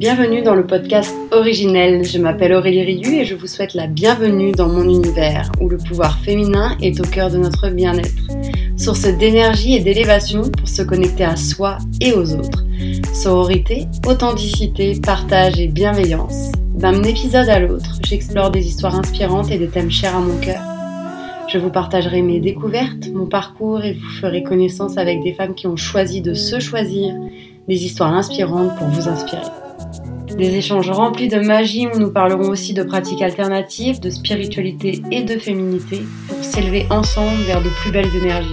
Bienvenue dans le podcast originel. Je m'appelle Aurélie Riu et je vous souhaite la bienvenue dans mon univers où le pouvoir féminin est au cœur de notre bien-être. Source d'énergie et d'élévation pour se connecter à soi et aux autres. Sororité, authenticité, partage et bienveillance. D'un épisode à l'autre, j'explore des histoires inspirantes et des thèmes chers à mon cœur. Je vous partagerai mes découvertes, mon parcours et vous ferai connaissance avec des femmes qui ont choisi de se choisir, des histoires inspirantes pour vous inspirer. Des échanges remplis de magie où nous parlerons aussi de pratiques alternatives, de spiritualité et de féminité pour s'élever ensemble vers de plus belles énergies.